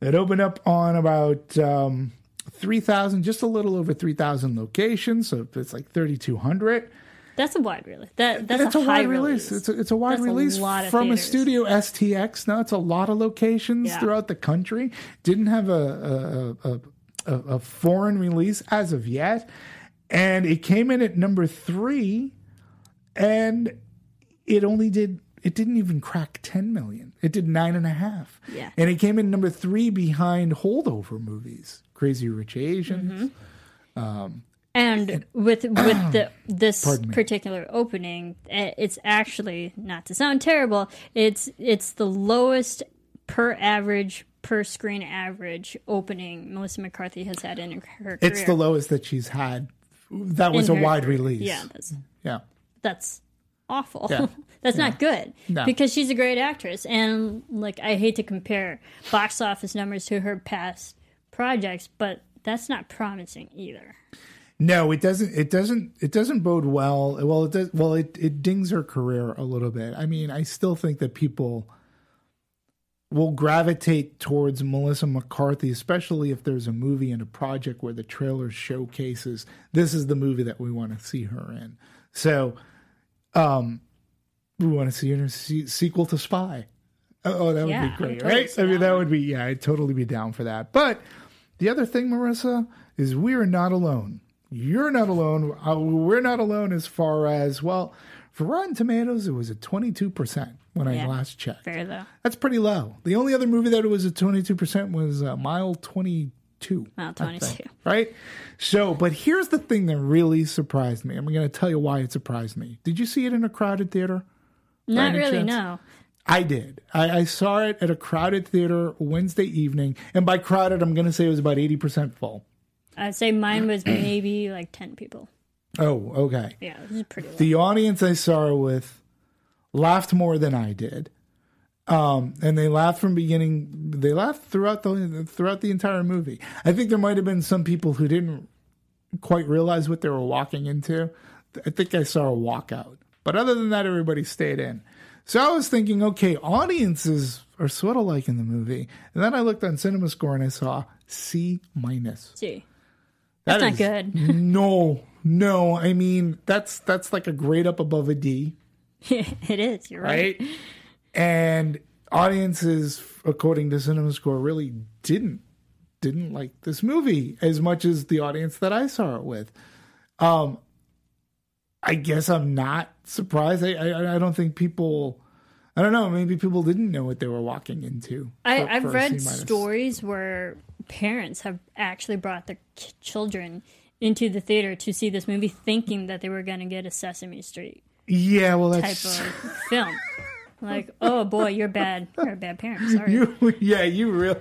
It opened up on about um, 3,000, just a little over 3,000 locations. So it's like 3,200. That's a wide release. That that's, It's a, a, high wide release. It's a, it's a wide That's a release lot of from a studio STX. Now it's a lot of locations Yeah. throughout the country. Didn't have a a, a a a foreign release as of yet, and it came in at number three, and it only did. It didn't even crack 10 million. It did nine and a half. Yeah. And it came in number three behind holdover movies, Crazy Rich Asians. Mm-hmm. And with <clears throat> with the this particular opening, eh, it's actually not to sound terrible. It's it's the lowest per average per screen average opening Melissa McCarthy has had in her career. It's the lowest that she's had. That was In a wide release. Yeah, that's Yeah. that's awful. Yeah. <laughs> that's not good No. because she's a great actress, and like I hate to compare box office numbers to her past projects, but that's not promising either. No, it doesn't. It doesn't. It doesn't bode well. Well, it does. Well, it it dings her career a little bit. I mean, I still think that people will gravitate towards Melissa McCarthy, especially if there's a movie and a project where the trailer showcases this is the movie that we want to see her in. So, um, we want to see her in a se- sequel to Spy. Oh, that would Yeah, be great, totally right? I mean, that would be yeah. I'd totally be down for that. But the other thing, Marissa, is we are not alone. You're not alone. Uh, We're not alone as far as well. For Rotten Tomatoes, it was at 22% when I last checked. Fair though. That's pretty low. The only other movie that it was at 22% was uh, Mile 22. Mile 22. think, Right? So, but here's the thing that really surprised me. I'm going to tell you why it surprised me. Did you see it in a crowded theater? Not really, chance? no. I did. I, I saw it at a crowded theater Wednesday evening. And by crowded, I'm going to say it was about 80% full. I'd say mine was maybe like 10 people. Oh, okay. Yeah, it was pretty low. the audience I saw with laughed more than I did. Um, and they laughed from beginning. They laughed throughout the throughout the entire movie. I think there might have been some people who didn't quite realize what they were walking into. I think I saw a walkout, but other than that, everybody stayed in. So I was thinking, okay, audiences are sort of like in the movie. And then I looked on Cinema Score and I saw C minus. That That's not is- good. <laughs> No, no. I mean, that's that's like a grade up above a D, <laughs> it is. You're right. right? and audiences according to Cinema Score, really didn't didn't like this movie as much as the audience that I saw it with. Um, I guess I'm not surprised. I I, I don't think people. I don't know. Maybe people didn't know what they were walking into. I, for read stories where parents have actually brought their children into the theater to see this movie, thinking that they were going to get a Sesame Street Yeah, well, type that's of film. Like, oh boy, you're bad. You're a bad parent. <laughs> Sorry. you. Yeah, you really.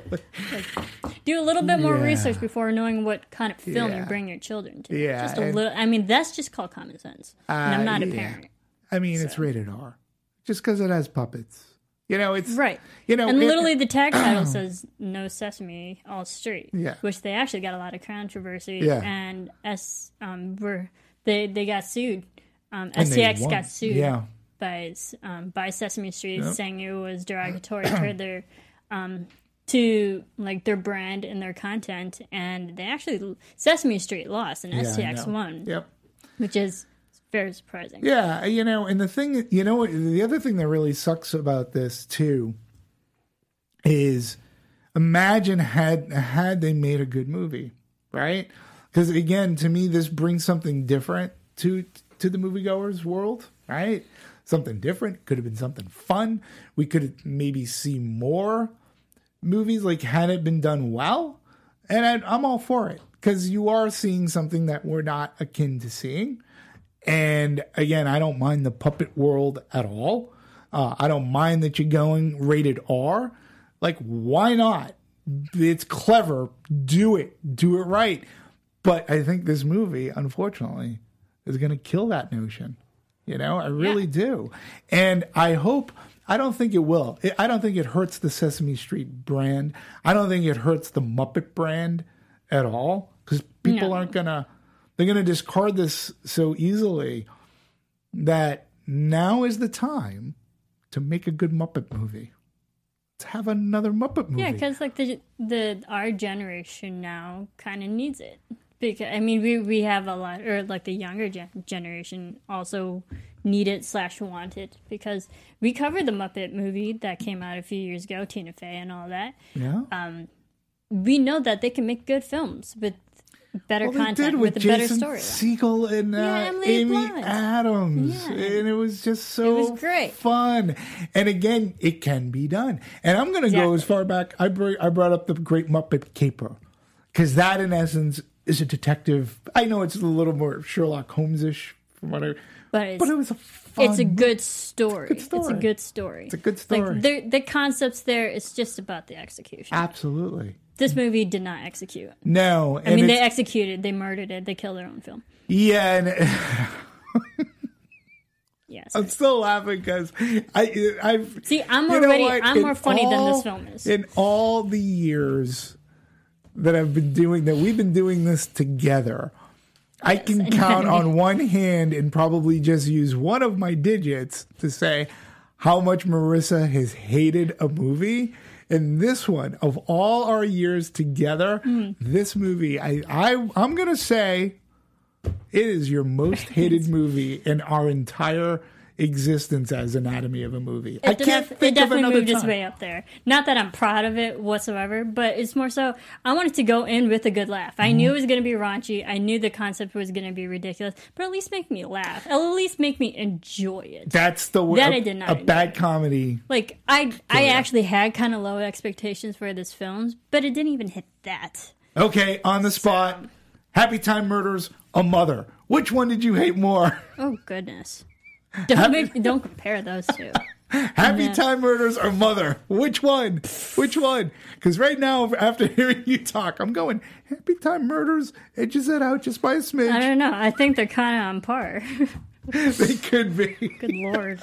Do a little bit more Yeah. research before knowing what kind of film Yeah. you bring your children to. Yeah, just a and- little. I mean, that's just called common sense. and I'm Uh, not a parent, I mean, it's rated R, just because it has puppets. You know, it's right? You know, and it- literally the tag <clears throat> title says "No Sesame, All Street," Yeah. which they actually got a lot of controversy. Yeah. and S um were they they got sued. Um, STX got sued. Yeah. by um, by Sesame Street, Yep. saying it was derogatory <clears throat> toward their um, to like their brand and their content, and they actually Sesame Street lost and Yeah, STX won, Yep. which is very surprising. Yeah, you know, and the thing, you know, the other thing that really sucks about this too is imagine had had they made a good movie, right? Because again, to me, this brings something different to to the moviegoers world, right? Something different could have been something fun. We could maybe see more movies like had it been done well, and I, I'm all for it because you are seeing something that we're not akin to seeing. And again, I don't mind the puppet world at all. Uh, I don't mind that you're going rated R. Like, why not? It's clever. Do it. Do it right. But I think this movie, unfortunately, is going to kill that notion. You know, I really do. And I hope, I don't think it will. I don't think it hurts the Sesame Street brand. I don't think it hurts the Muppet brand at all because people No. aren't going to, they're going to discard this so easily that now is the time to make a good Muppet movie. Let's have another Muppet movie. Yeah, because like the the our generation now kind of needs it. Because I mean, we we have a lot, or like the younger gen- generation also need it slash want it because we covered the Muppet movie that came out a few years ago, Tina Fey and all that. yeah. We know that they can make good films with better Well, content with, with a better story. Segel and uh, Yeah, Emily Amy Blunt. Adams, Yeah. and it was just so was great. fun. And again, it can be done. And I'm going to go as far back. I br- I brought up the Great Muppet Caper because that, in essence, is a detective. I know it's a little more Sherlock Holmes-ish from what I, But it's, but it was a fun. it's a good story. It's a good story. It's a good story. Like the the concepts there. It's just about the execution. absolutely this movie did not execute. no. I mean, they executed. They murdered it. They killed their own film. yeah, and <laughs> Yes. I'm still laughing because I I've See, I'm already. I'm In more funny than this film is. In all the years that I've been doing that, we've been doing this together. I can count on one hand and probably just use one of my digits to say how much Marissa has hated a movie. And this one, of all our years together, Hmm. this movie, I, I I'm gonna say it is your most <laughs> hated movie in our entire existence as Anatomy of a Movie. I It, can't def- think it definitely of another moved its way up there. Not that I'm proud of it whatsoever, but it's more so I wanted to go in with a good laugh. I Mm-hmm. knew it was going to be raunchy. I knew the concept was going to be ridiculous, but at least make me laugh. At least make me enjoy it. That's the way. That a, I did not A bad comedy. Like I, I actually had kind of low expectations for this film, but it didn't even hit that. Okay, on the spot. Happy Time Murders, a mother. Which one did you hate more? Oh goodness! Don't make, don't compare those two. <laughs> Happy Yeah. Time Murders or Mother? Which one? Which one? Because right now, after <laughs> hearing you talk, I'm going Happy Time Murders edges it out just by a smidge. I don't know. I think they're kind of on par. <laughs> they could be. Good lord.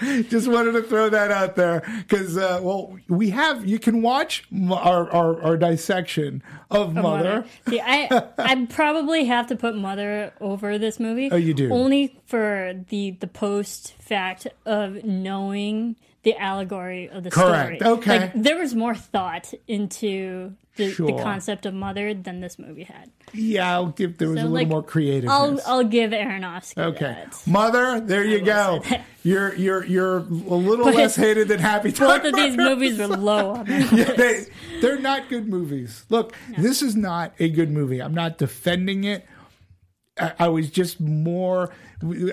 <laughs> just wanted to throw that out there because, uh, well, we have you can watch our our, our dissection of Mother. See, I I probably have to put Mother over this movie. Oh, you do? only for the the post fact of knowing the allegory of the Correct. story. Okay. Like there was more thought into the, Sure. the concept of mother than this movie had. Yeah, I'll give there was So, a little like, more creativeness. I'll I'll give Aronofsky okay, that. Mother, there you go. You're you're you're a little But less hated than Happy Time. Both of these <laughs> movies were low on yeah, they, they're not good movies. Look, this is not a good movie. I'm not defending it. I, I was just more.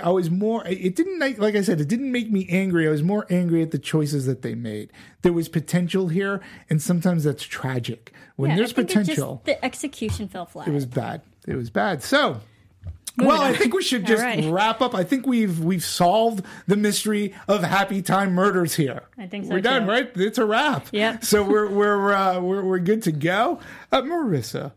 I was more. It didn't like, like I said. It didn't make me angry. I was more angry at the choices that they made. There was potential here, and sometimes that's tragic. When Yeah, there's it just- potential, the execution fell flat. it was bad. It was bad. So. Well, I think we should just right. wrap up. I think we've we've solved the mystery of Happy Time Murders here. I think so, We're done, too. right? It's a wrap. Yeah. So we're we're uh, we're we're good to go. Uh, Marissa,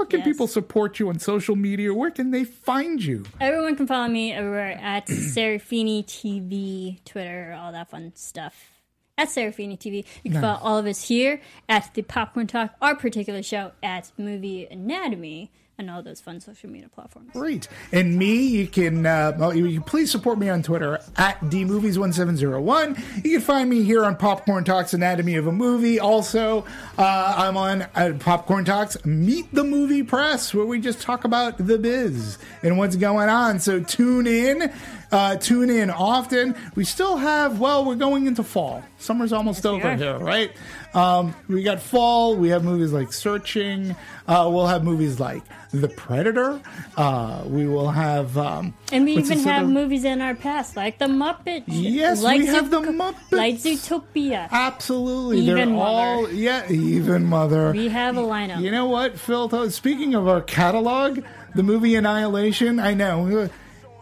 how can Yes. people support you on social media? Where can they find you? Everyone can follow me everywhere at <clears throat> Serafini TV, Twitter, all that fun stuff. At Serafini TV. You can follow all of us here at the Popcorn Talk, our particular show at Movie Anatomy, and all those fun social media platforms. Great. And me, you can uh, well, you can please support me on Twitter at dmovies1701. You can find me here on Popcorn Talks Anatomy of a Movie. Also, uh, I'm on uh, Popcorn Talks Meet the Movie Press, where we just talk about the biz and what's going on. So tune in. Uh, tune in often. We still have, well, we're going into fall. Summer's almost over here, right? Um, we got fall. We have movies like Searching. Uh, we'll have movies like The Predator. Uh, we will have. Um, And we even have other- movies in our past, like The Muppets. Yes, like we have the Muppets. Like Zootopia. Absolutely, Even they're Mother. all yeah, even mother. We have a lineup. You know what, Phil? Speaking of our catalog, the movie Annihilation. I know.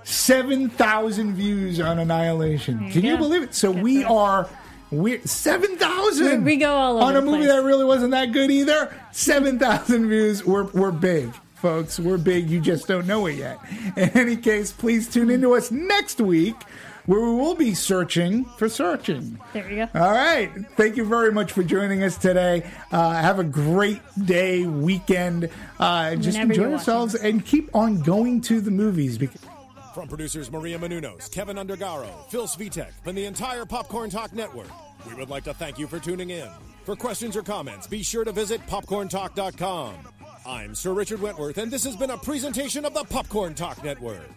Seven thousand views on Annihilation. Can you go. believe it? So we are we seven thousand. We- we go all on a movie place. that really wasn't that good either. Seven thousand views. We're we're big, folks. We're big. You just don't know it yet. In any case, please tune into us next week, where we will be searching for searching. There you go. All right. Thank you very much for joining us today. Uh, have a great day, weekend. Uh, just Whenever enjoy yourselves watching and keep on going to the movies. Because From producers Maria Menounos, Kevin Undergaro, Phil Svitek, and the entire Popcorn Talk Network, we would like to thank you for tuning in. For questions or comments, be sure to visit popcorntalk.com. I'm Sir Richard Wentworth, and this has been a presentation of the Popcorn Talk Network.